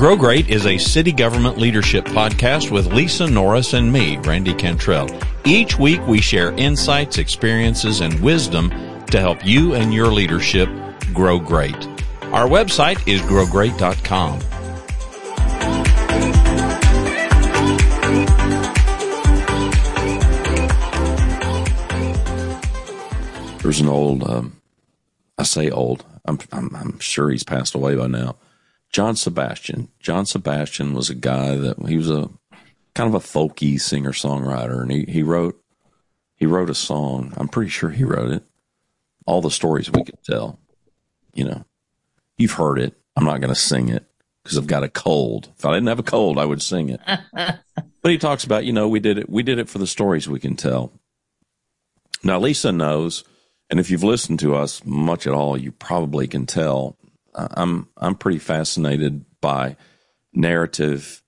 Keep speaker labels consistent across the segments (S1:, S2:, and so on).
S1: Grow Great is a city government leadership podcast with Lisa Norris and me, Randy Cantrell. Each week we share insights, experiences, and wisdom to help you and your leadership grow great. Our website is growgreat.com.
S2: There's an old, um, I say old, I'm, I'm, I'm sure he's passed away by now. John Sebastian. John Sebastian was a guy that he was a kind of a folky singer songwriter, and he, he wrote he wrote a song. I'm pretty sure he wrote it. All the stories we could tell. You know, you've heard it. I'm not going to sing it because I've got a cold. If I didn't have a cold, I would sing it. but he talks about, you know, we did it. We did it for the stories we can tell. Now, Lisa knows and if you've listened to us much at all, you probably can tell I'm I'm pretty fascinated by narrative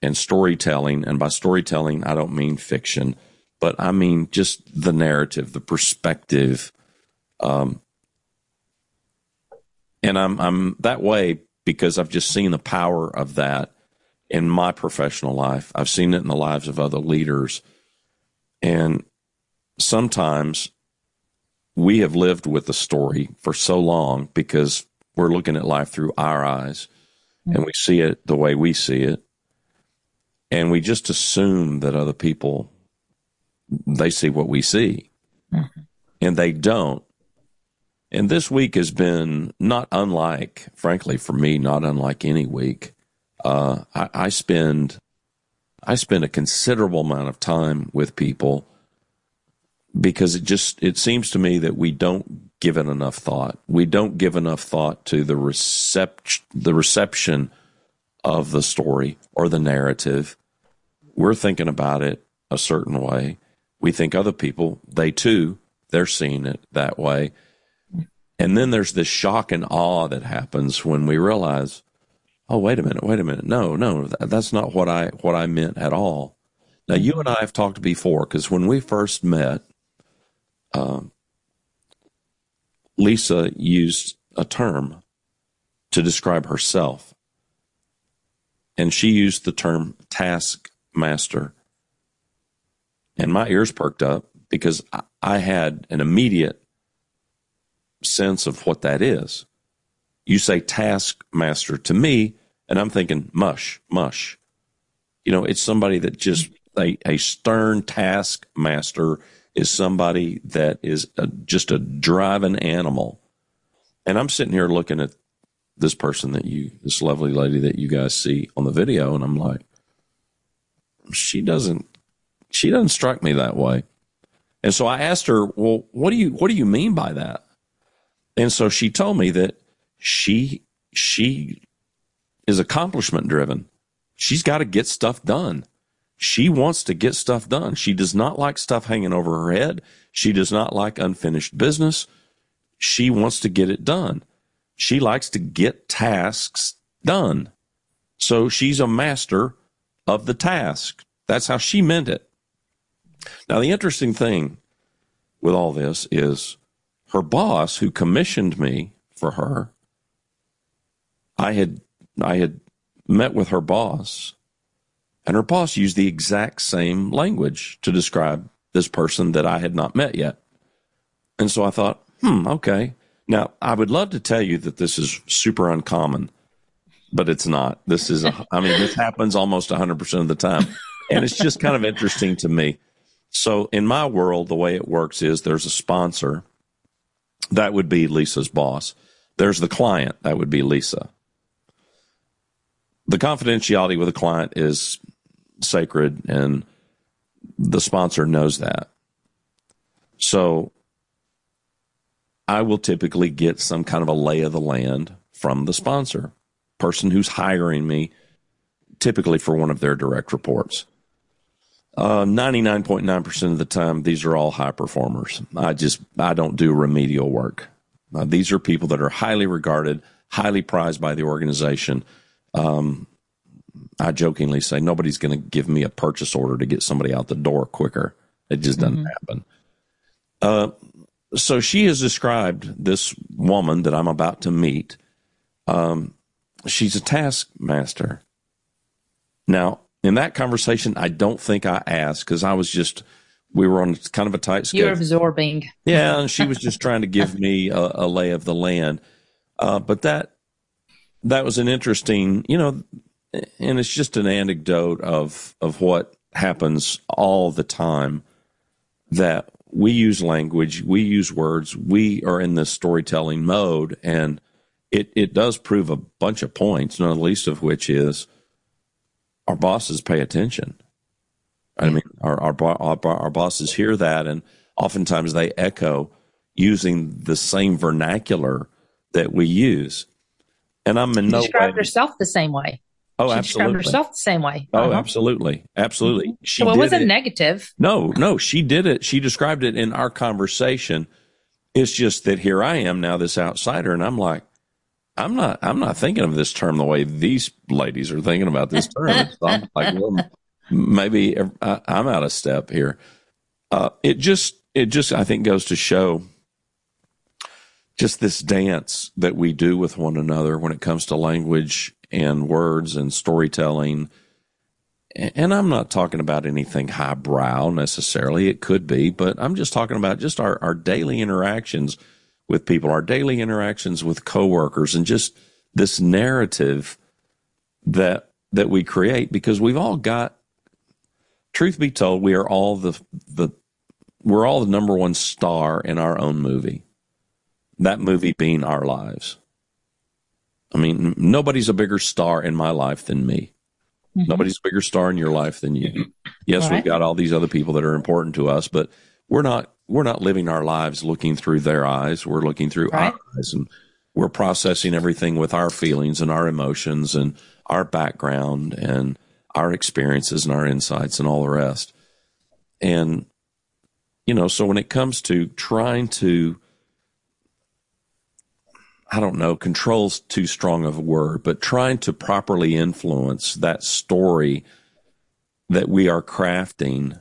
S2: and storytelling. And by storytelling, I don't mean fiction, but I mean just the narrative, the perspective. Um, and I'm I'm that way because I've just seen the power of that in my professional life. I've seen it in the lives of other leaders, and sometimes we have lived with the story for so long because we're looking at life through our eyes and we see it the way we see it. And we just assume that other people, they see what we see. Mm-hmm. And they don't. And this week has been not unlike, frankly, for me, not unlike any week. Uh, I, I spend, I spend a considerable amount of time with people because it just it seems to me that we don't give it enough thought. We don't give enough thought to the recept the reception of the story or the narrative. We're thinking about it a certain way. We think other people, they too, they're seeing it that way. And then there's this shock and awe that happens when we realize, oh, wait a minute, wait a minute. No, no, that's not what I what I meant at all. Now you and I have talked before because when we first met, um, Lisa used a term to describe herself, and she used the term taskmaster. And my ears perked up because I had an immediate sense of what that is. You say taskmaster to me, and I'm thinking mush, mush. You know, it's somebody that just a, a stern taskmaster is somebody that is a, just a driving animal. And I'm sitting here looking at this person that you, this lovely lady that you guys see on the video, and I'm like, she doesn't, she doesn't strike me that way. And so I asked her, well, what do you, what do you mean by that? And so she told me that she, she is accomplishment driven. She's got to get stuff done. She wants to get stuff done. She does not like stuff hanging over her head. She does not like unfinished business. She wants to get it done. She likes to get tasks done. So she's a master of the task. That's how she meant it. Now, the interesting thing with all this is her boss, who commissioned me for her, I had I had met with her boss and her boss used the exact same language to describe this person that I had not met yet. And so I thought, hmm, okay. Now, I would love to tell you that this is super uncommon, but it's not. This is, a, I mean, this happens almost 100% of the time. And it's just kind of interesting to me. So in my world, the way it works is there's a sponsor. That would be Lisa's boss. There's the client. That would be Lisa. The confidentiality with a client is sacred and the sponsor knows that. So I will typically get some kind of a lay of the land from the sponsor, person who's hiring me, typically for one of their direct reports. Uh, 99.9% of the time, these are all high performers. I just, I don't do remedial work. Uh, these are people that are highly regarded, highly prized by the organization. Um, I jokingly say nobody's going to give me a purchase order to get somebody out the door quicker. It just doesn't mm-hmm. happen. Uh, so she has described this woman that I'm about to meet um, she's a taskmaster. Now, in that conversation, I don't think I asked because I was just we were on kind of a tight schedule.
S3: You're absorbing.
S2: yeah, and she was just trying to give me a, a lay of the land. Uh, but that that was an interesting, you know, and it's just an anecdote of of what happens all the time. That we use language, we use words, we are in this storytelling mode, and it it does prove a bunch of points. Not the least of which is our bosses pay attention I mean, our, our, our, our bosses hear that, and oftentimes they echo using the same vernacular that we use. And I'm in
S3: she
S2: no
S3: described
S2: way,
S3: herself the same way.
S2: Oh,
S3: she
S2: absolutely.
S3: described herself the same way.
S2: Oh,
S3: Uh-huh.
S2: absolutely, absolutely.
S3: Mhm.
S2: She
S3: so it wasn't
S2: it.
S3: negative.
S2: No, no, she did it. She described it in our conversation. It's just that here I am now, this outsider, and I'm like, I'm not, I'm not thinking of this term the way these ladies are thinking about this term. So I'm like, well, maybe I'm out of step here. Uh, it just, it just, I think, goes to show just this dance that we do with one another when it comes to language and words and storytelling. And I'm not talking about anything highbrow necessarily. It could be, but I'm just talking about just our, our daily interactions with people, our daily interactions with coworkers, and just this narrative that that we create because we've all got truth be told, we are all the the we're all the number one star in our own movie. That movie being our lives. I mean, nobody's a bigger star in my life than me.
S3: Mhm.
S2: Nobody's a bigger star in your life than you. Yes,
S3: Right.
S2: we've got all these other people that are important to us, but we're not we're not living our lives looking through their eyes. We're looking through
S3: Right.
S2: our eyes and we're processing everything with our feelings and our emotions and our background and our experiences and our insights and all the rest. And you know, so when it comes to trying to I don't know, control's too strong of a word, but trying to properly influence that story that we are crafting.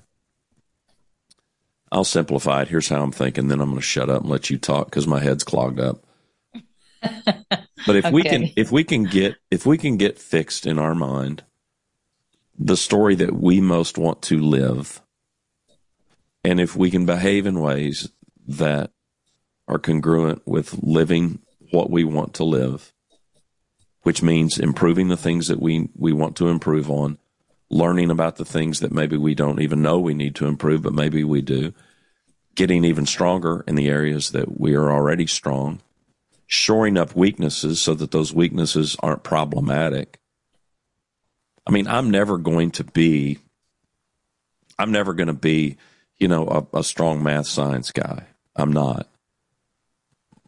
S2: I'll simplify it. Here's how I'm thinking, then I'm going to shut up and let you talk because my head's clogged up. but if we can, if we can get, if we can get fixed in our mind the story that we most want to live, and if we can behave in ways that are congruent with living what we want to live, which means improving the things that we, we want to improve on, learning about the things that maybe we don't even know we need to improve, but maybe we do, getting even stronger in the areas that we are already strong, shoring up weaknesses so that those weaknesses aren't problematic. I mean, I'm never going to be, I'm never going to be, you know, a, a strong math science guy. I'm not.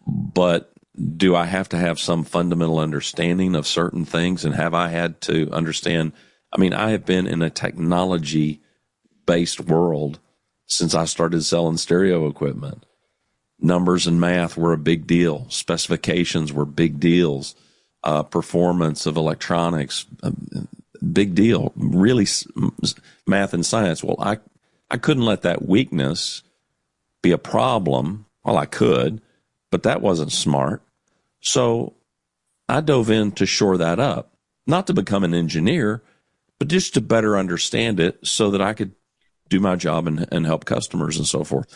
S2: But do I have to have some fundamental understanding of certain things? And have I had to understand? I mean, I have been in a technology based world since I started selling stereo equipment. Numbers and math were a big deal. Specifications were big deals. Uh, performance of electronics, uh, big deal. Really, math and science. Well, I I couldn't let that weakness be a problem. Well, I could, but that wasn't smart. So I dove in to shore that up, not to become an engineer, but just to better understand it so that I could do my job and, and help customers and so forth.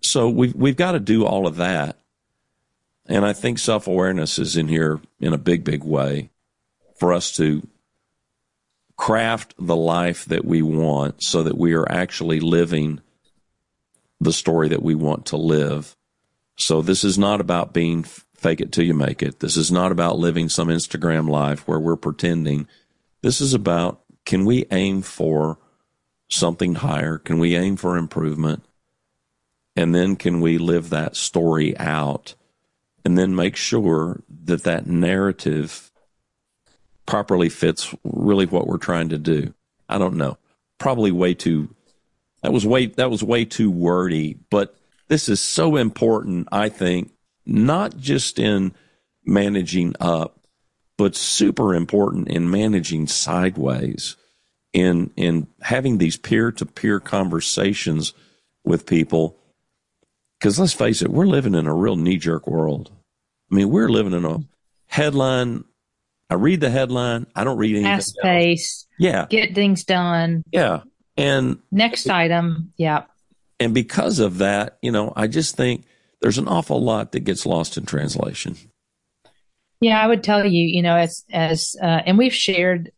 S2: So we've, we've got to do all of that. And I think self awareness is in here in a big, big way for us to craft the life that we want so that we are actually living the story that we want to live. So this is not about being fake it till you make it. This is not about living some Instagram life where we're pretending. This is about can we aim for something higher? Can we aim for improvement? And then can we live that story out and then make sure that that narrative properly fits really what we're trying to do? I don't know. Probably way too that was way that was way too wordy, but this is so important, I think, not just in managing up, but super important in managing sideways, in in having these peer to peer conversations with people. Because let's face it, we're living in a real knee jerk world. I mean, we're living in a headline I read the headline. I don't read anything.
S3: Fast
S2: else.
S3: pace,
S2: Yeah,
S3: get things done.
S2: yeah, and
S3: Next item. Yeah.
S2: And because of that, you know, I just think there's an awful lot that gets lost in translation.
S3: Yeah, I would tell you, you know, as as uh, and we've shared.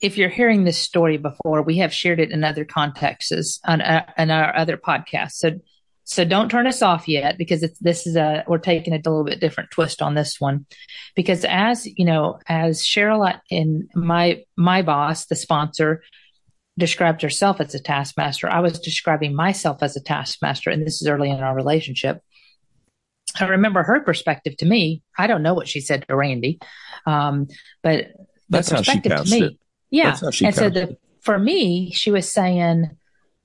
S3: If you're hearing this story before, we have shared it in other contexts on uh, our other podcasts. So so don't turn us off yet because this is a we're taking a little bit different twist on this one. Because as you know, as Cheryl and my my boss, the sponsor, described herself as a taskmaster, I was describing myself as a taskmaster, and this is early in our relationship. I remember her perspective to me. I don't know what she said to Randy, um, but the
S2: That's how she
S3: perspective to me,
S2: it.
S3: yeah.
S2: That's how she
S3: and so the, for me, she was saying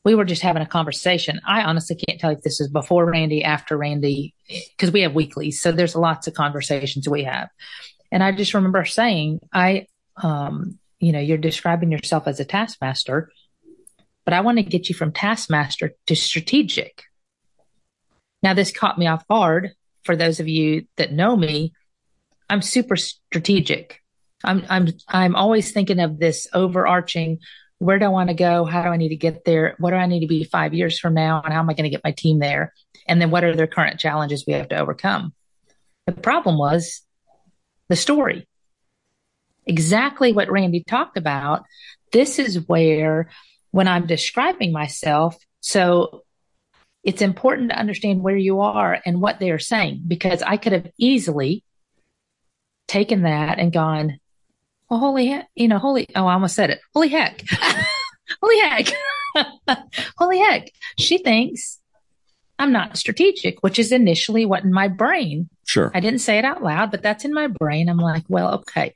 S3: we were just having a conversation. I honestly can't tell if this is before Randy, after Randy, because we have weeklies, so there's lots of conversations we have. And I just remember saying, I, um, you know, you're describing yourself as a taskmaster, but I want to get you from taskmaster to strategic. Now, this caught me off guard. For those of you that know me, I'm super strategic. I'm I'm I'm always thinking of this overarching. Where do I want to go? How do I need to get there? What do I need to be five years from now? And how am I going to get my team there? And then what are the current challenges we have to overcome? The problem was the story. Exactly what Randy talked about. This is where, when I'm describing myself, so it's important to understand where you are and what they are saying because I could have easily taken that and gone, well, holy heck, you know, holy, oh, I almost said it. Holy heck. holy heck. holy heck. She thinks I'm not strategic, which is initially what in my brain.
S2: Sure.
S3: I didn't say it out loud, but that's in my brain. I'm like, well, okay.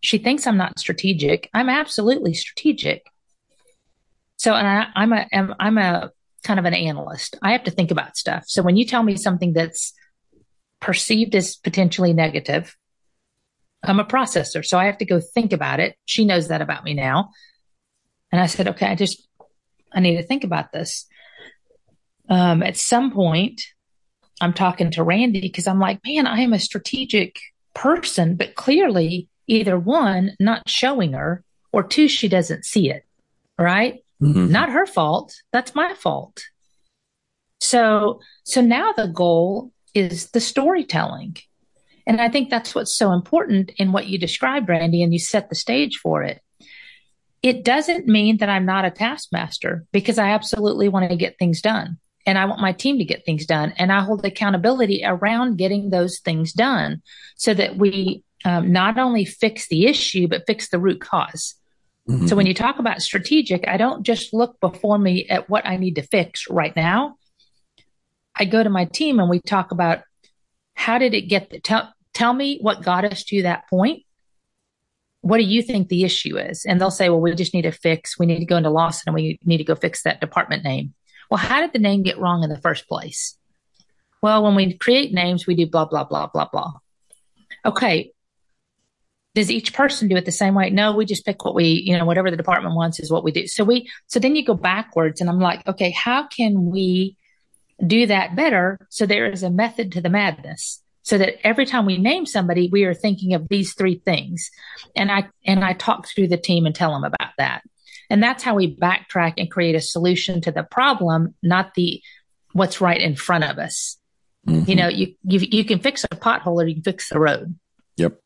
S3: She thinks I'm not strategic. I'm absolutely strategic. So, and I, I'm a, I'm, a kind of an analyst. I have to think about stuff. So when you tell me something that's perceived as potentially negative, I'm a processor. So I have to go think about it. She knows that about me now. And I said, okay, I just, I need to think about this. Um, at some point, I'm talking to Randy because I'm like, man, I am a strategic person, but clearly either one, not showing her, or two, she doesn't see it. Right.
S2: Mhm.
S3: Not her fault. That's my fault. So, so now the goal is the storytelling. And I think that's what's so important in what you described, Randy, and you set the stage for it. It doesn't mean that I'm not a taskmaster because I absolutely want to get things done and I want my team to get things done. And I hold accountability around getting those things done so that we um, not only fix the issue, but fix the root cause. So when you talk about strategic, I don't just look before me at what I need to fix right now. I go to my team and we talk about how did it get the, tell tell me what got us to that point. What do you think the issue is? And they'll say, well, we just need to fix, we need to go into Lawson and we need to go fix that department name. Well, how did the name get wrong in the first place? Well, when we create names, we do blah, blah, blah, blah, blah. Okay. Does each person do it the same way? No, we just pick what we, you know, whatever the department wants is what we do. So we, so then you go backwards and I'm like, okay, how can we do that better? So there is a method to the madness so that every time we name somebody, we are thinking of these three things. And I, and I talk through the team and tell them about that. And that's how we backtrack and create a solution to the problem, not the what's right in front of us.
S2: Mhm.
S3: You know, you, you you can fix a pothole or you can fix the road,
S2: Yep.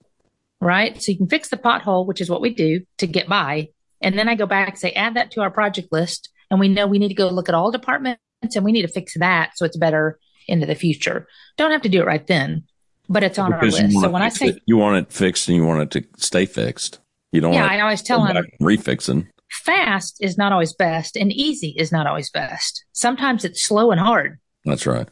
S3: Right? So you can fix the pothole, which is what we do to get by. And then I go back and say, add that to our project list. And we know we need to go look at all departments and we need to fix that so it's better into the future. Don't have to do it right then, but it's on
S2: Because
S3: our list. So when I say,
S2: it, you want it fixed and you want it to stay fixed. You don't
S3: yeah,
S2: want
S3: I always tell them
S2: refixing.
S3: fast is not always best and easy is not always best. Sometimes it's slow and hard.
S2: That's right.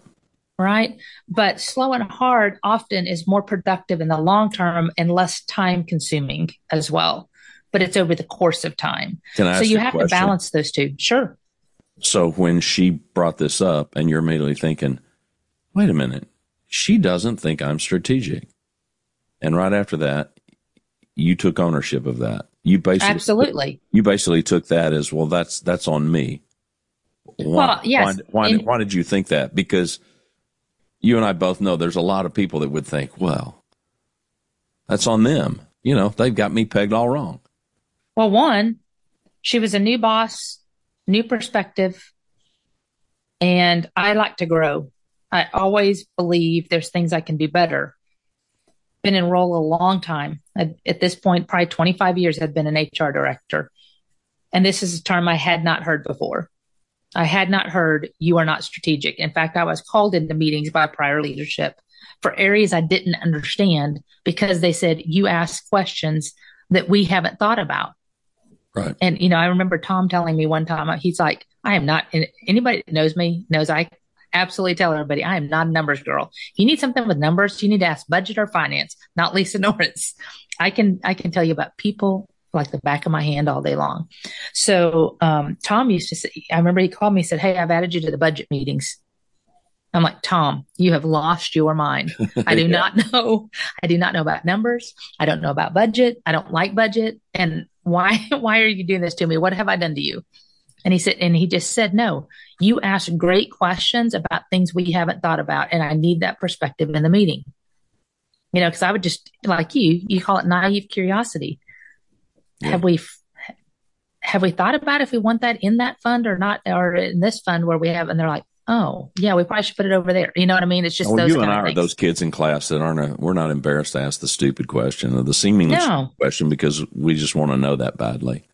S3: Right? But slow and hard often is more productive in the long term and less time consuming as well. But it's over the course of time.
S2: Can I
S3: So
S2: ask
S3: you have to balance those two. Sure.
S2: So when she brought this up, and you're immediately thinking, wait a minute, she doesn't think I'm strategic. And right after that, you took ownership of that. You basically
S3: Absolutely.
S2: you basically took that as well. That's that's on me. Why,
S3: Well, yes,
S2: Why, why,
S3: and-
S2: why did you think that? Because you and I both know there's a lot of people that would think, well, that's on them. you know, they've got me pegged all wrong.
S3: Well, one, she was a new boss, new perspective, and I like to grow. I always believe there's things I can do better. Been in role a long time. I, at this point, probably 25 years, I've been an HR director. And this is a term I had not heard before. I had not heard you are not strategic. In fact, I was called into meetings by prior leadership for areas I didn't understand because they said, you ask questions that we haven't thought about.
S2: Right.
S3: And, you know, I remember Tom telling me one time, he's like, I am not, anybody that knows me knows I absolutely tell everybody I am not a numbers girl. You need something with numbers, you need to ask budget or finance, not Lisa Norris. I can, I can tell you about people like the back of my hand all day long. So, um, Tom used to say, I remember he called me and said, Hey, I've added you to the budget meetings. I'm like, Tom, you have lost your mind. I do yeah. not know. I do not know about numbers. I don't know about budget. I don't like budget. And why, why are you doing this to me? What have I done to you? And he said, and he just said, no, you ask great questions about things we haven't thought about. And I need that perspective in the meeting. You know, cause I would just like you, you call it naive curiosity. Yeah. Have we, have we thought about if we want that in that fund or not, or in this fund where we have, and they're like, oh, yeah, we probably should put it over there. You know what I mean? It's just well, those
S2: you and I
S3: are
S2: those kids in class that aren't. A, we're not embarrassed to ask the stupid question or the seemingly no. question because we just want to know that badly.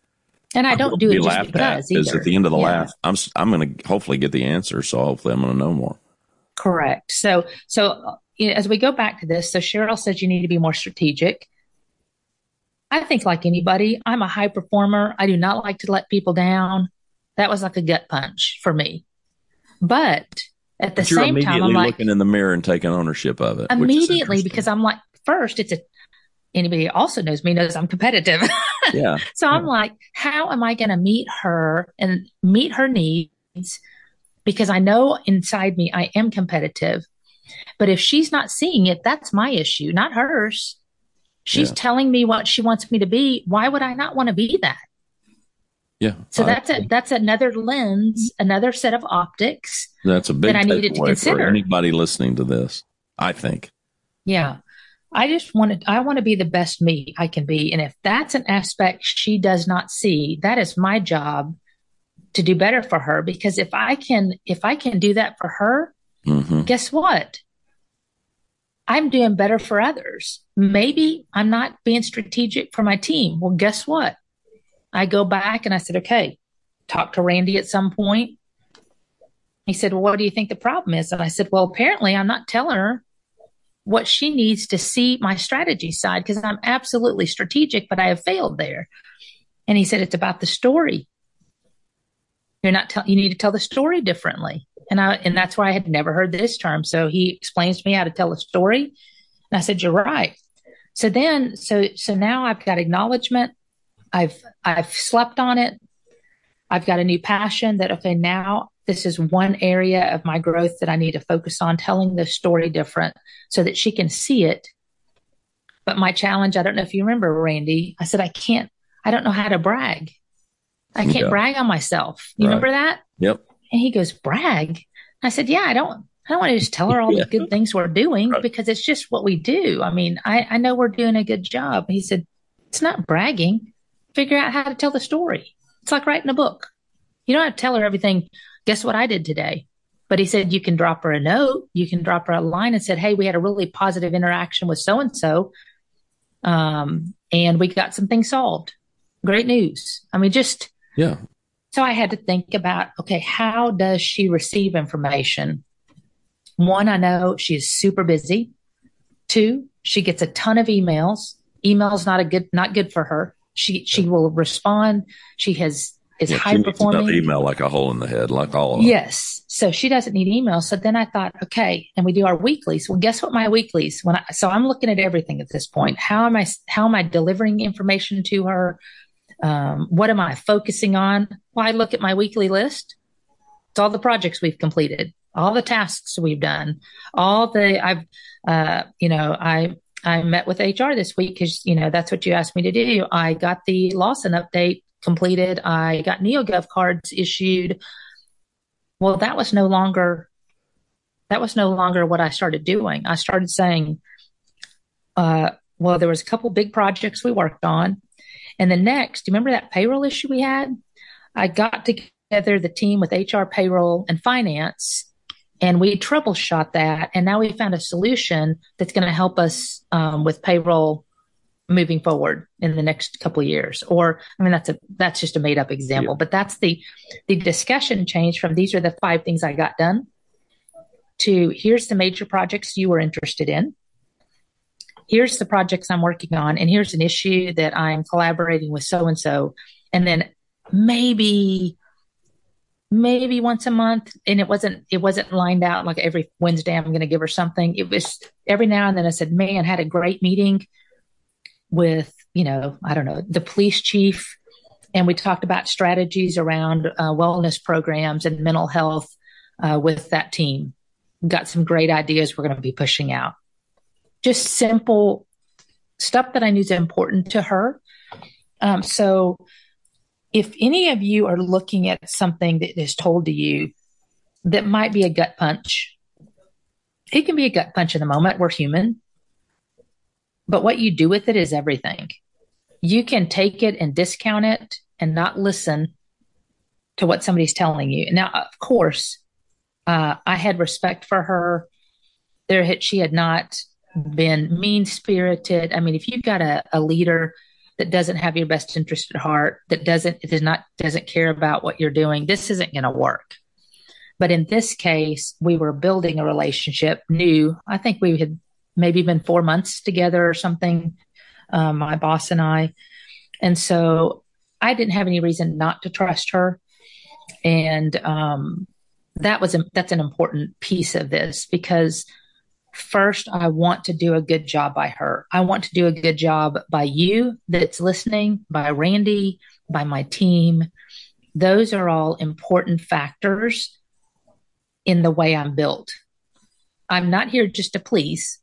S3: And I don't do it just because. Because
S2: at the end of the yeah. laugh, I'm I'm going to hopefully get the answer. So hopefully I'm going to know more.
S3: Correct. So so uh, you know, as we go back to this, so Cheryl says you need to be more strategic. I think like anybody, I'm a high performer. I do not like to let people down. That was like a gut punch for me. But at the
S2: but
S3: same time, I'm like
S2: looking in the mirror and taking ownership of it.
S3: Immediately, because I'm like, first, it's a anybody also knows me knows I'm competitive.
S2: Yeah.
S3: so I'm like, how am I going to meet her and meet her needs? Because I know inside me I am competitive. But if she's not seeing it, that's my issue, not hers. She's yeah. telling me what she wants me to be. Why would I not want to be that?
S2: Yeah.
S3: So I, that's a that's another lens, another set of optics.
S2: That's a big
S3: that I needed to consider.
S2: For anybody listening to this, I think.
S3: Yeah. I just want to I want to be the best me I can be. And if that's an aspect she does not see, that is my job to do better for her. Because if I can if I can do that for her, mm-hmm. guess what? I'm doing better for others. Maybe I'm not being strategic for my team. Well, guess what? I go back and I said, okay, talk to Randy at some point. He said, well, what do you think the problem is? And I said, well, apparently I'm not telling her what she needs to see my strategy side because I'm absolutely strategic, but I have failed there. And he said, it's about the story. You're not telling, you need to tell the story differently. And I, and that's why I had never heard this term. So he explains to me how to tell a story. And I said, you're right. So then, so, so now I've got acknowledgement. I've I've slept on it. I've got a new passion that okay, now this is one area of my growth that I need to focus on telling the story different so that she can see it. But my challenge, I don't know if you remember, Randy, I said I can't I don't know how to brag. I can't yeah. brag on myself. You right. remember that?
S2: Yep.
S3: And he goes, brag. I said, yeah, I don't I don't want to just tell her all yeah. the good things we're doing right. because it's just what we do. I mean, I, I know we're doing a good job. He said, it's not bragging figure out how to tell the story. It's like writing a book. You don't have to tell her everything. Guess what I did today? But he said you can drop her a note, you can drop her a line and said, Hey, we had a really positive interaction with so and so. Um, and we got some things solved. Great news. I mean, just
S2: yeah.
S3: So I had to think about, okay, how does she receive information? One, I know she's super busy. Two, she gets a ton of emails. Email's not a good, not good for her. She she will respond. She has is yeah, high performing.
S2: Email like a hole in the head, like all of them.
S3: Yes. So she doesn't need email. So then I thought, okay, and we do our weeklies. Well, guess what my weeklies when I, so I'm looking at everything at this point. How am I, how am I delivering information to her? Um, what am I focusing on? Well, I look at my weekly list. It's all the projects we've completed, all the tasks we've done, all the, I've, uh, you know, I, I met with HR this week because, you know, that's what you asked me to do. I got the Lawson update completed. I got NeoGov cards issued. Well, that was no longer, that was no longer what I started doing. I started saying, uh, well, there was a couple big projects we worked on. And the next, do you remember that payroll issue we had? I got together the team with HR, payroll, and finance, and we troubleshot that. And now we found a solution that's going to help us um, with payroll moving forward in the next couple of years. Or, I mean, that's a that's just a made up example, yeah. but that's the the discussion change from these are the five things I got done to here's the major projects you were interested in here's the projects I'm working on, and here's an issue that I'm collaborating with so and so. And then maybe maybe once a month and it wasn't it wasn't lined out like every wednesday i'm going to give her something. It was every now and then i said man had a great meeting with you know i don't know the police chief and we talked about strategies around uh, wellness programs and mental health uh, with that team. Got some great ideas we're going to be pushing out just simple stuff that I knew is important to her. Um, so if any of you are looking at something that is told to you that might be a gut punch, it can be a gut punch in the moment. We're human. But what you do with it is everything. You can take it and discount it and not listen to what somebody's telling you. Now, of course, uh, I had respect for her. There, had, she had not been mean spirited. I mean, if you've got a, a leader that doesn't have your best interest at heart, that doesn't does not doesn't care about what you're doing, this isn't going to work. But in this case, we were building a relationship new. I think we had maybe been four months together or something, um, my boss and I. And so I didn't have any reason not to trust her. And um, that was a, that's an important piece of this because first I want to do a good job by her. I want to do a good job by you that's listening, by Randy, by my team. Those are all important factors in the way I'm built. I'm not here just to please,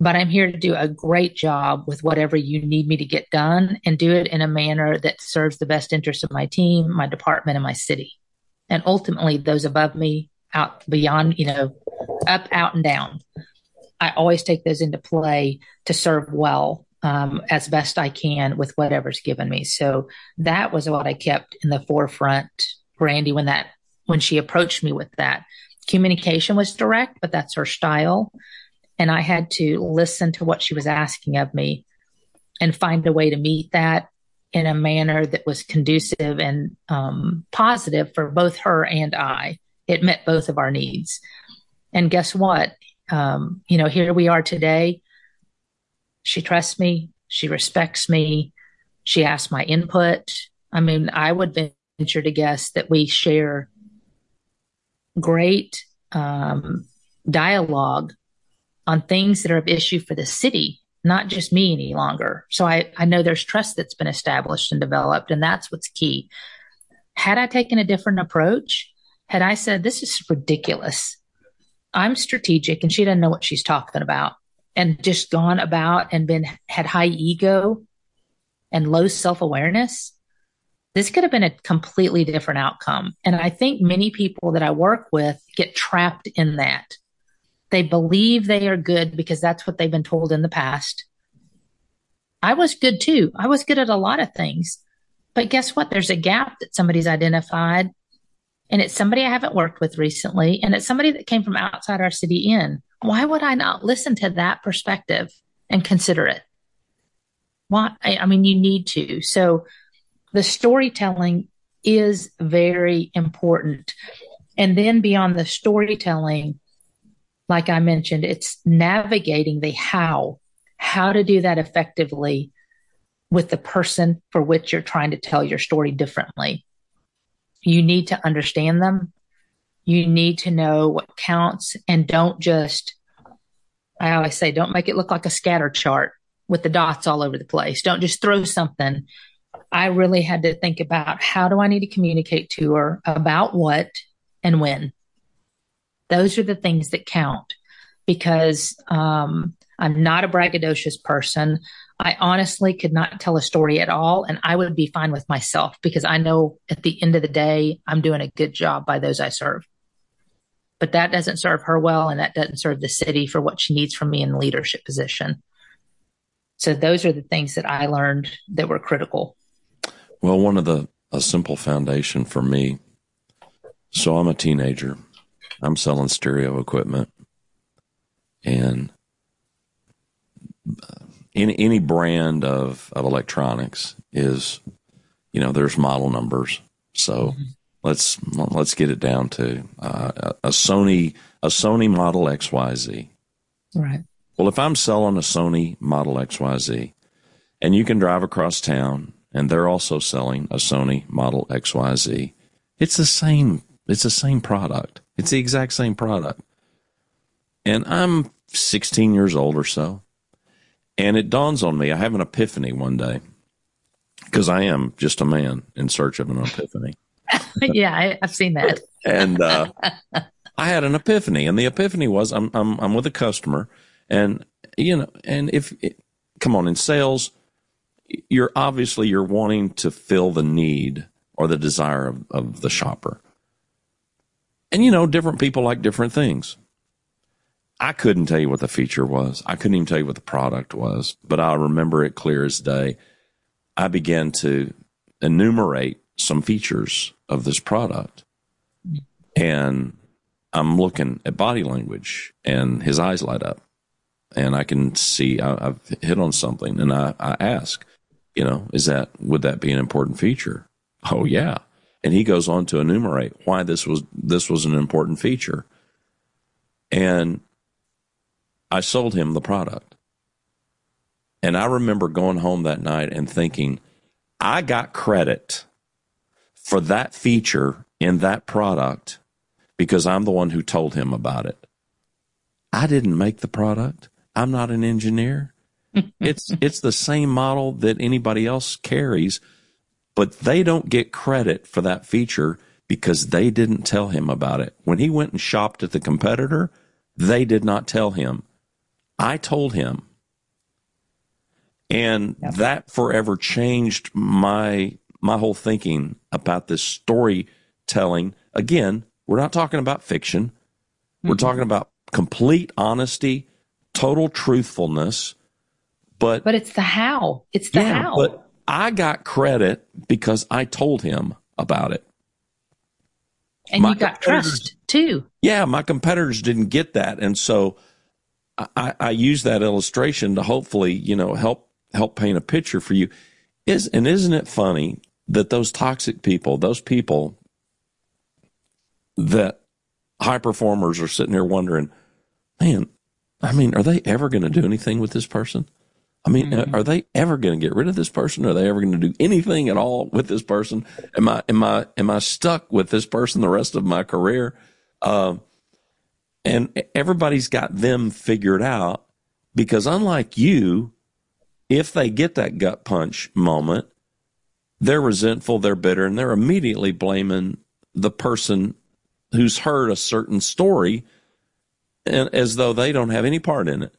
S3: but I'm here to do a great job with whatever you need me to get done and do it in a manner that serves the best interests of my team, my department, and my city. And ultimately, those above me, out beyond, you know, up, out, and down. I always take those into play to serve well um, as best I can with whatever's given me. So that was what I kept in the forefront, Randy, when that when she approached me with that. Communication was direct, but that's her style. And I had to listen to what she was asking of me and find a way to meet that in a manner that was conducive and um, positive for both her and I. It met both of our needs. And guess what? Um, you know, here we are today. She trusts me. She respects me. She asks my input. I mean, I would venture to guess that we share great um, dialogue on things that are of issue for the city, not just me any longer. So I, I know there's trust that's been established and developed, and that's what's key. Had I taken a different approach, had I said, this is ridiculous. I'm strategic and she doesn't know what she's talking about. And just gone about and been had high ego and low self-awareness this could have been a completely different outcome. And i think many people that i work with get trapped in that. They believe they are good because that's what they've been told in the past. I was good too. I was good at a lot of things. But guess what? There's a gap that somebody's identified and it's somebody I haven't worked with recently, and it's somebody that came from outside our city in. Why would I not listen to that perspective and consider it? Why? I, I mean, you need to. So the storytelling is very important. And then beyond the storytelling, like I mentioned, it's navigating the how, how to do that effectively with the person for which you're trying to tell your story differently. You need to understand them. You need to know what counts and don't just, I always say, don't make it look like a scatter chart with the dots all over the place. Don't just throw something. I really had to think about how do I need to communicate to her about what and when. Those are the things that count because um, I'm not a braggadocious person. I honestly could not tell a story at all, and I would be fine with myself because I know at the end of the day, I'm doing a good job by those I serve. But that doesn't serve her well, and that doesn't serve the city for what she needs from me in the leadership position. So those are the things that I learned that were critical.
S2: Well, one of the a simple foundation for me. So I'm a teenager. I'm selling stereo equipment, and any any brand of of electronics is, you know, there's model numbers. So mm-hmm. let's let's get it down to uh, a Sony a Sony Model XYZ.
S3: Right.
S2: Well, if I'm selling a Sony Model XYZ, and you can drive across town, and they're also selling a Sony Model XYZ, it's the same. It's the same product. It's the exact same product. And I'm 16 years old or so. And it dawns on me, I have an epiphany one day because I am just a man in search of an epiphany.
S3: yeah, I, have seen that.
S2: and uh, I had an epiphany, and the epiphany was I'm I'm I'm with a customer, and you know, and if it, come on in sales, you're obviously you're wanting to fill the need or the desire of, of the shopper, and you know, different people like different things. I couldn't tell you what the feature was. I couldn't even tell you what the product was, but I remember it clear as day. I began to enumerate some features of this product. And I'm looking at body language and his eyes light up. And I can see I, have hit on something. And I, I ask, you know, is that, would that be an important feature? Oh, yeah. And he goes on to enumerate why this was, this was an important feature. And I sold him the product. And I remember going home that night and thinking, I got credit for that feature in that product because I'm the one who told him about it. I didn't make the product. I'm not an engineer. it's it's the same model that anybody else carries, but they don't get credit for that feature because they didn't tell him about it. When he went and shopped at the competitor, they did not tell him. I told him. And yep. that forever changed my my whole thinking about this storytelling. Again, we're not talking about fiction. Mm-hmm. We're talking about complete honesty, total truthfulness. But
S3: But it's the how. It's the yeah, how. But
S2: I got credit because I told him about it.
S3: And my you got trust too.
S2: Yeah, my competitors didn't get that. And so I, I use that illustration to hopefully, you know, help help paint a picture for you. Is and isn't it funny that those toxic people, those people that high performers are sitting here wondering, man, I mean, are they ever going to do anything with this person? I mean, mm-hmm. are they ever going to get rid of this person? Are they ever going to do anything at all with this person? Am I am I am I stuck with this person the rest of my career? Uh, and everybody's got them figured out because unlike you, if they get that gut punch moment, they're resentful, they're bitter, and they're immediately blaming the person who's heard a certain story and as though they don't have any part in it.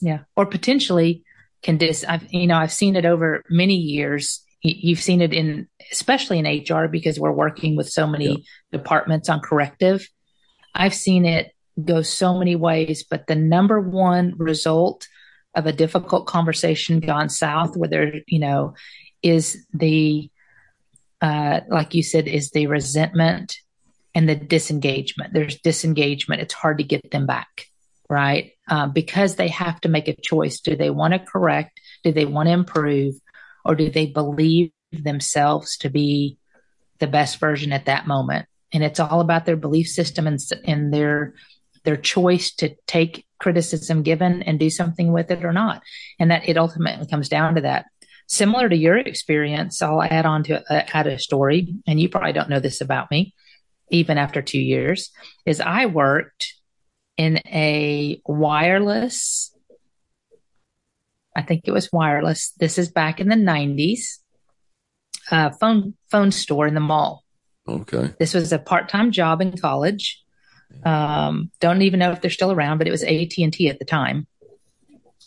S3: Yeah. Or potentially can dis I've you know, I've seen it over many years. You've seen it in especially in HR because we're working with so many yeah. departments on corrective. I've seen it go so many ways, but the number one result of a difficult conversation gone south, where there, you know, is the, uh, like you said, is the resentment and the disengagement. There's disengagement. It's hard to get them back, right? Uh, because they have to make a choice. Do they want to correct? Do they want to improve? Or do they believe themselves to be the best version at that moment? And it's all about their belief system and, and their their choice to take criticism given and do something with it or not. And that it ultimately comes down to that. Similar to your experience, I'll add on to uh, add a story, and you probably don't know this about me, even after two years, is I worked in a wireless, I think it was wireless. This is back in the 90s, uh, phone phone store in the mall.
S2: Okay.
S3: This was a part time job in college. Um, don't even know if they're still around, but it was AT and T at the time.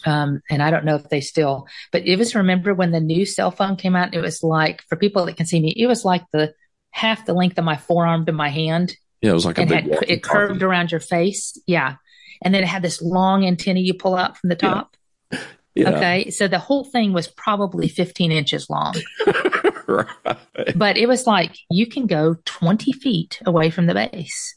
S3: Um, and I don't know if they still, but it was remember when the new cell phone came out, it was like for people that can see me, it was like the half the length of my forearm to my hand.
S2: Yeah, it was like
S3: had, it curved around your face. Yeah. And then it had this long antenna you pull out from the top.
S2: Yeah. Yeah.
S3: Okay. So the whole thing was probably 15 inches long,
S2: right.
S3: but it was like you can go 20 feet away from the base.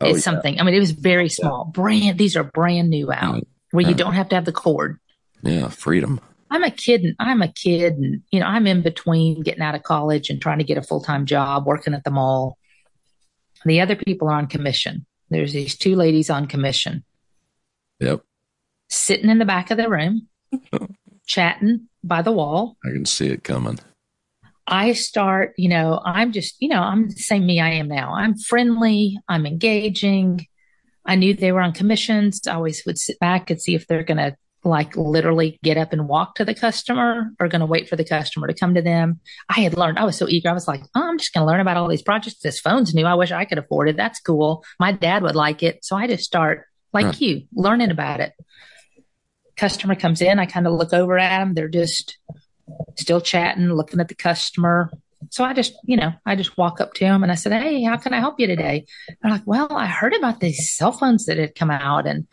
S2: Oh,
S3: it's
S2: yeah.
S3: something. I mean, it was very small. Brand, these are brand new out where you don't have to have the cord.
S2: Yeah, freedom.
S3: I'm a kid and I'm a kid and, you know, I'm in between getting out of college and trying to get a full time job working at the mall. The other people are on commission. There's these two ladies on commission
S2: Yep.
S3: sitting in the back of the room, chatting by the wall.
S2: I can see it coming.
S3: I start, you know, I'm just, you know, I'm the same me I am now. I'm friendly. I'm engaging. I knew they were on commissions. I always would sit back and see if they're going to like literally get up and walk to the customer or going to wait for the customer to come to them. I had learned, I was so eager. I was like, oh, I'm just going to learn about all these projects. This phone's new. I wish I could afford it. That's cool. My dad would like it. So I just start like
S2: Right.
S3: you learning about it. Customer comes in. I kind of look over at them. They're just still chatting, looking at the customer. So I just, you know, I just walk up to him and I said, Hey, how can I help you today? They're like, Well, I heard about these cell phones that had come out and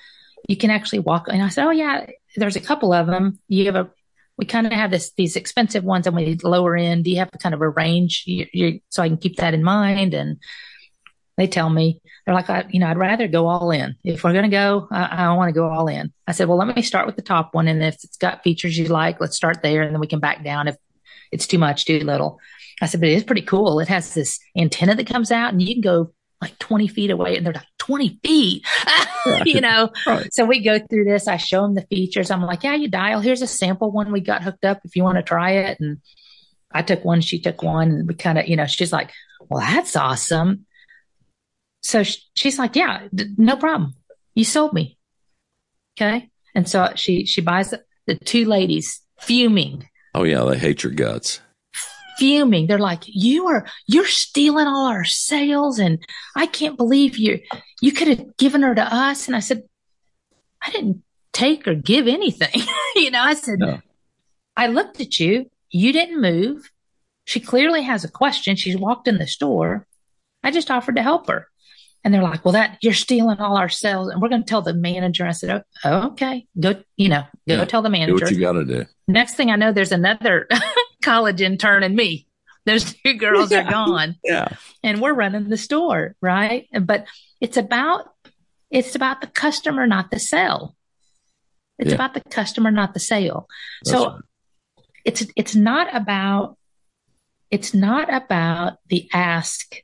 S3: you can actually walk. And I said, Oh, yeah, there's a couple of them. You have a, we kind of have this, these expensive ones and we lower end. Do you have to kind of arrange you, you, so I can keep that in mind? And they tell me, they're like, I, you know, I'd rather go all in. If we're going to go, I, I want to go all in. I said, well, let me start with the top one. And if it's got features you like, let's start there. And then we can back down if it's too much, too little. I said, but it is pretty cool. It has this antenna that comes out and you can go like 20 feet away and they're like 20 feet, you know?
S2: Right.
S3: So we go through this. I show them the features. I'm like, yeah, you dial. Here's a sample one we got hooked up if you want to try it. And I took one, she took one, and we kind of, you know, she's like, well, that's awesome. So she's like, yeah, no problem. You sold me. Okay. And so she, she buys the, the two ladies fuming,
S2: Oh yeah, they hate your guts.
S3: fuming. They're like, you are, you're stealing all our sales. And I can't believe you, you could have given her to us. And I said, I didn't take or give anything. you know, I said,
S2: No.
S3: I looked at you. You didn't move. She clearly has a question. She's walked in the store. I just offered to help her. And they're like, well, that you're stealing all our sales. And we're going to tell the manager. I said, oh, okay, go, you know, go
S2: Yeah.
S3: tell the
S2: Do
S3: manager.
S2: what you got to do.
S3: Next thing I know, there's another college intern and me. Those two girls are gone
S2: Yeah.
S3: and we're running the store, right? But it's about it's about the customer, not the sale. It's
S2: Yeah.
S3: about the customer, not the sale.
S2: That's
S3: so
S2: right.
S3: it's it's not about it's not about the ask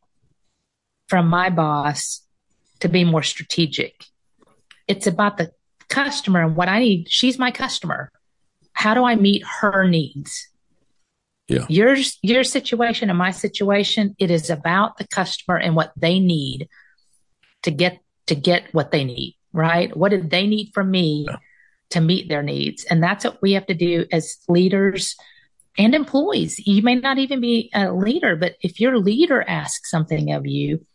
S3: from my boss to be more strategic. It's about the customer and what I need. She's my customer. How do I meet her needs?
S2: Yeah.
S3: Your your situation and my situation, it is about the customer and what they need to get to get what they need, right? What did they need from me
S2: Yeah.
S3: to meet their needs? And that's what we have to do as leaders and employees. You may not even be a leader, but if your leader asks something of you,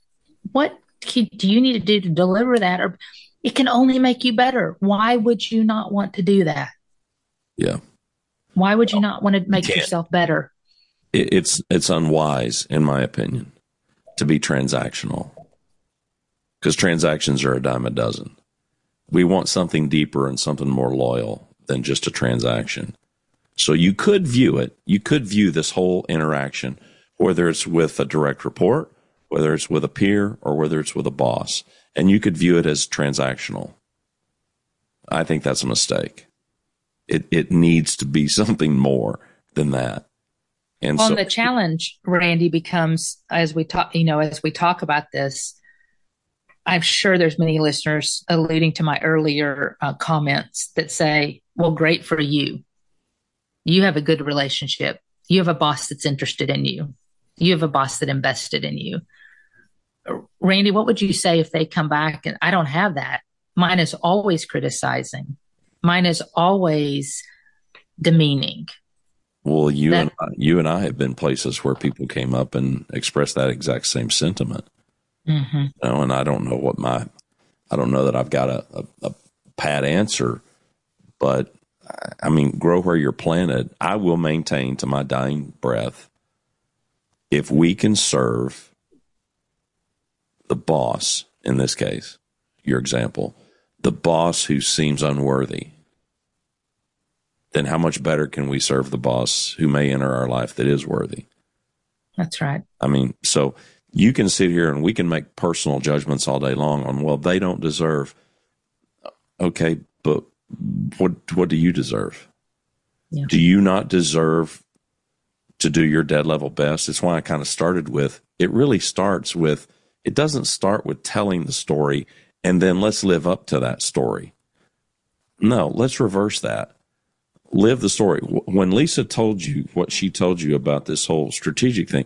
S3: what do you need to do to deliver that? Or it can only make you better. Why would you not want to do that?
S2: Yeah.
S3: Why would you not want to make
S2: can't.
S3: yourself better?
S2: It's it's unwise, in my opinion, to be transactional because transactions are a dime a dozen. We want something deeper and something more loyal than just a transaction. So you could view it. You could view this whole interaction, whether it's with a direct report, whether it's with a peer, or whether it's with a boss, and you could view it as transactional. I think that's a mistake. It it needs to be something more than that. And
S3: Well,
S2: so,
S3: the challenge, Randy, becomes as we talk, you know, as we talk about this, I'm sure there's many listeners alluding to my earlier uh, comments that say, well, great for you. You have a good relationship. You have a boss that's interested in you. You have a boss that invested in you. Randy, what would you say if they come back and I don't have that? Mine is always criticizing. Mine is always demeaning.
S2: well, you
S3: that-
S2: and I, you and I have been places where people came up and expressed that exact same sentiment.
S3: hmm
S2: You know, and I don't know what my, I don't know that I've got a, a, a pat answer, but I mean, grow where you're planted. I will maintain to my dying breath if we can serve the boss, in this case, your example, the boss who seems unworthy, then how much better can we serve the boss who may enter our life that is worthy?
S3: That's right.
S2: I mean, so you can sit here and we can make personal judgments all day long on, well, they don't deserve. Okay, but what what do you deserve?
S3: Yeah.
S2: Do you not deserve to do your dead level best? It's why I kind of started with it really starts with it doesn't start with telling the story and then let's live up to that story. No, let's reverse that. Live the story. When Lisa told you what she told you about this whole strategic thing,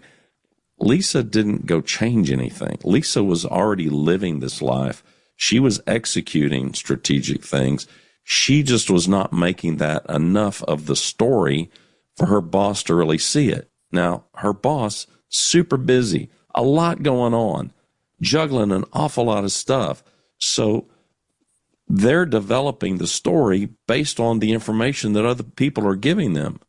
S2: Lisa didn't go change anything. Lisa was already living this life. She was executing strategic things. She just was not making that enough of the story for her boss to really see it. Now, her boss, super busy, a lot going on, juggling an awful lot of stuff. So they're developing the story based on the information that other people are giving them,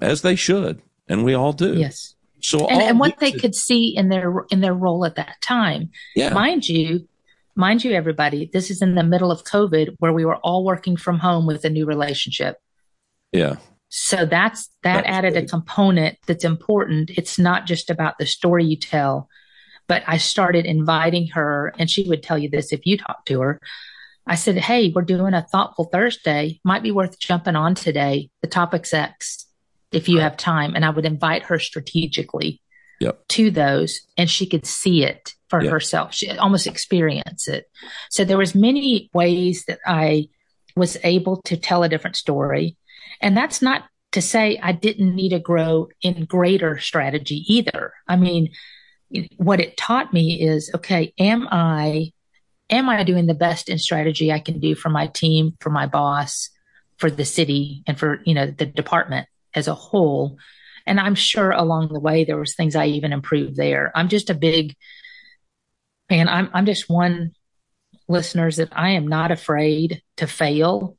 S2: as they should, and we all do.
S3: Yes.
S2: So
S3: and, and what they could see in their in their role at that time,
S2: yeah.
S3: mind you, mind you, everybody, this is in the middle of COVID, where we were all working from home with a new relationship.
S2: Yeah.
S3: So that's that
S2: That's
S3: added a component that's important. It's not just about the story you tell, but I started inviting her, and she would tell you this if you talk to her. I said, Hey, we're doing a thoughtful Thursday. Might be worth jumping on today. The topic's X if you have time. And I would invite her strategically
S2: Yep.
S3: to those and she could see it for
S2: Yeah.
S3: herself. She almost experience it. So there was many ways that I was able to tell a different story. And that's not to say I didn't need to grow in greater strategy either. I mean, what it taught me is, okay, am I, am I doing the best in strategy I can do for my team, for my boss, for the city and for, you know, the department as a whole? And I'm sure along the way there was things I even improved there. I'm just a big man. I'm I'm just one listeners that I am not afraid to fail.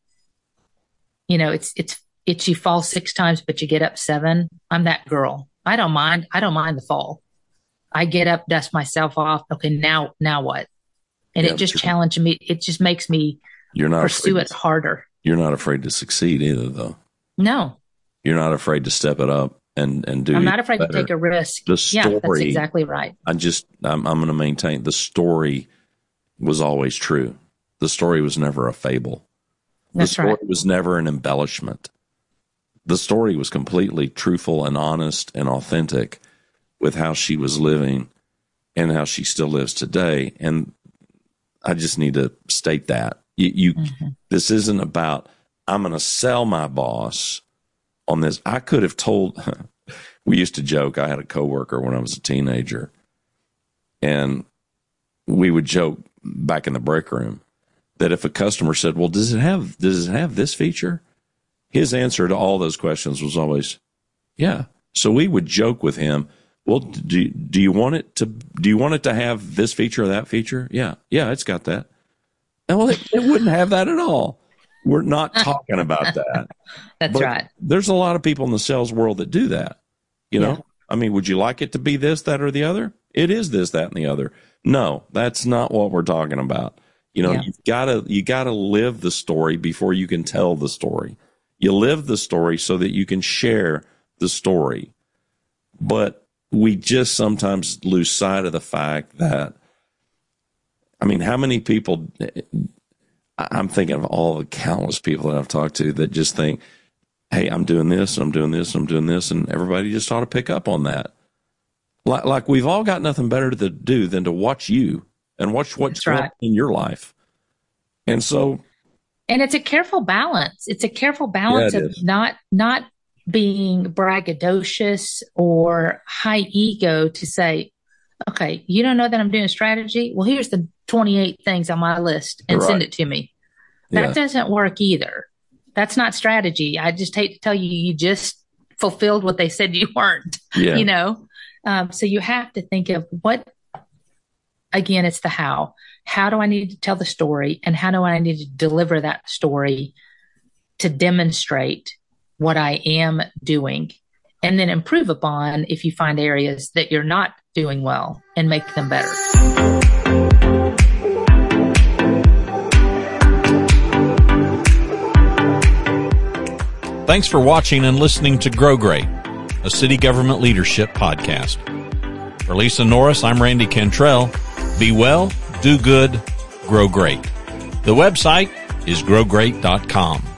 S3: You know, it's it's it's you fall six times but you get up seven. I'm that girl. I don't mind. I don't mind the fall. I get up, dust myself off. Okay, now now what? And
S2: Yeah,
S3: it just challenged me. It just makes me
S2: You're not
S3: pursue it harder.
S2: You're not afraid to succeed either, though.
S3: No,
S2: You're not afraid to step it up and and do.
S3: I'm not afraid
S2: better.
S3: to take a risk.
S2: The story,
S3: Yeah, that's exactly right.
S2: I just I'm I'm going to maintain the story was always true. The story was never a fable.
S3: That's
S2: the story
S3: right.
S2: was never an embellishment. The story was completely truthful and honest and authentic with how she was living and how she still lives today. And I just need to state that you, you
S3: Mm-hmm.
S2: this isn't about I'm going to sell my boss on this. I could have told. we used to joke. I had a coworker when I was a teenager, and we would joke back in the break room that if a customer said, "Well, does it have does it have this feature?" His answer to all those questions was always, "Yeah." So we would joke with him. Well, do do you want it to do you want it to have this feature or that feature? Yeah, yeah, it's got that. And well, it, it wouldn't have that at all. We're not talking about that.
S3: That's
S2: But
S3: right.
S2: There's a lot of people in the sales world that do that. You know,
S3: Yeah.
S2: I mean, would you like it to be this, that, or the other? It is this, that, and the other. No, that's not what we're talking about. You know,
S3: Yeah.
S2: you've got to you got to live the story before you can tell the story. You live the story so that you can share the story. But we just sometimes lose sight of the fact that I mean, how many people I'm thinking of all the countless people that I've talked to that just think, "Hey, I'm doing this, I'm doing this, I'm doing this," and everybody just ought to pick up on that. Like, like we've all got nothing better to do than to watch you and watch what's
S3: right.
S2: in your life. And so,
S3: and it's a careful balance it's a careful balance
S2: Yeah,
S3: of
S2: is.
S3: not not being braggadocious or high ego to say okay you don't know that i'm doing strategy? Well here's the 28 things on my list and send it to me. That
S2: yeah,
S3: doesn't work either. That's not strategy. I just hate to tell you you just fulfilled what they said you weren't
S2: yeah,
S3: you know? Um, so you have to think of what again it's the how. How do i need to tell the story and how do i need to deliver that story to demonstrate what i am doing and then improve upon if you find areas that you're not doing well and make them better
S2: Thanks for watching and listening to Grow Great, a city government leadership podcast. For Lisa Norris, I'm Randy Cantrell. Be well, do good, grow great. The website is growgreat.com.